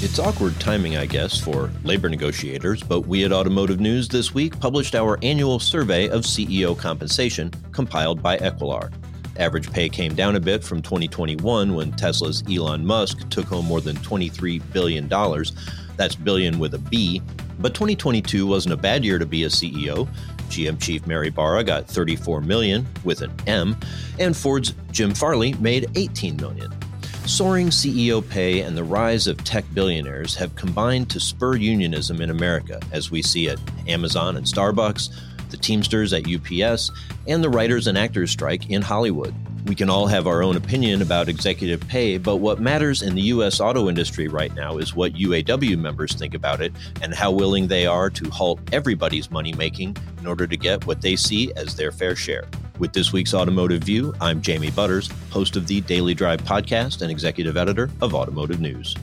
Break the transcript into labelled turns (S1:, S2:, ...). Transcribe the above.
S1: It's awkward timing, I guess, for labor negotiators, but we at Automotive News this week published our annual survey of CEO compensation compiled by Equilar. Average pay came down a bit from 2021 when Tesla's Elon Musk took home more than $23 billion. That's billion with a B. But 2022 wasn't a bad year to be a CEO. GM chief Mary Barra got 34 million with an M, and Ford's Jim Farley made 18 million. Soaring CEO pay and the rise of tech billionaires have combined to spur unionism in America, as we see at Amazon and Starbucks, the Teamsters at UPS, and the writers and actors strike in Hollywood. We can all have our own opinion about executive pay, but what matters in the U.S. auto industry right now is what UAW members think about it and how willing they are to halt everybody's money making in order to get what they see as their fair share. With this week's Automotive View, I'm Jamie Butters, host of the Daily Drive podcast and executive editor of Automotive News.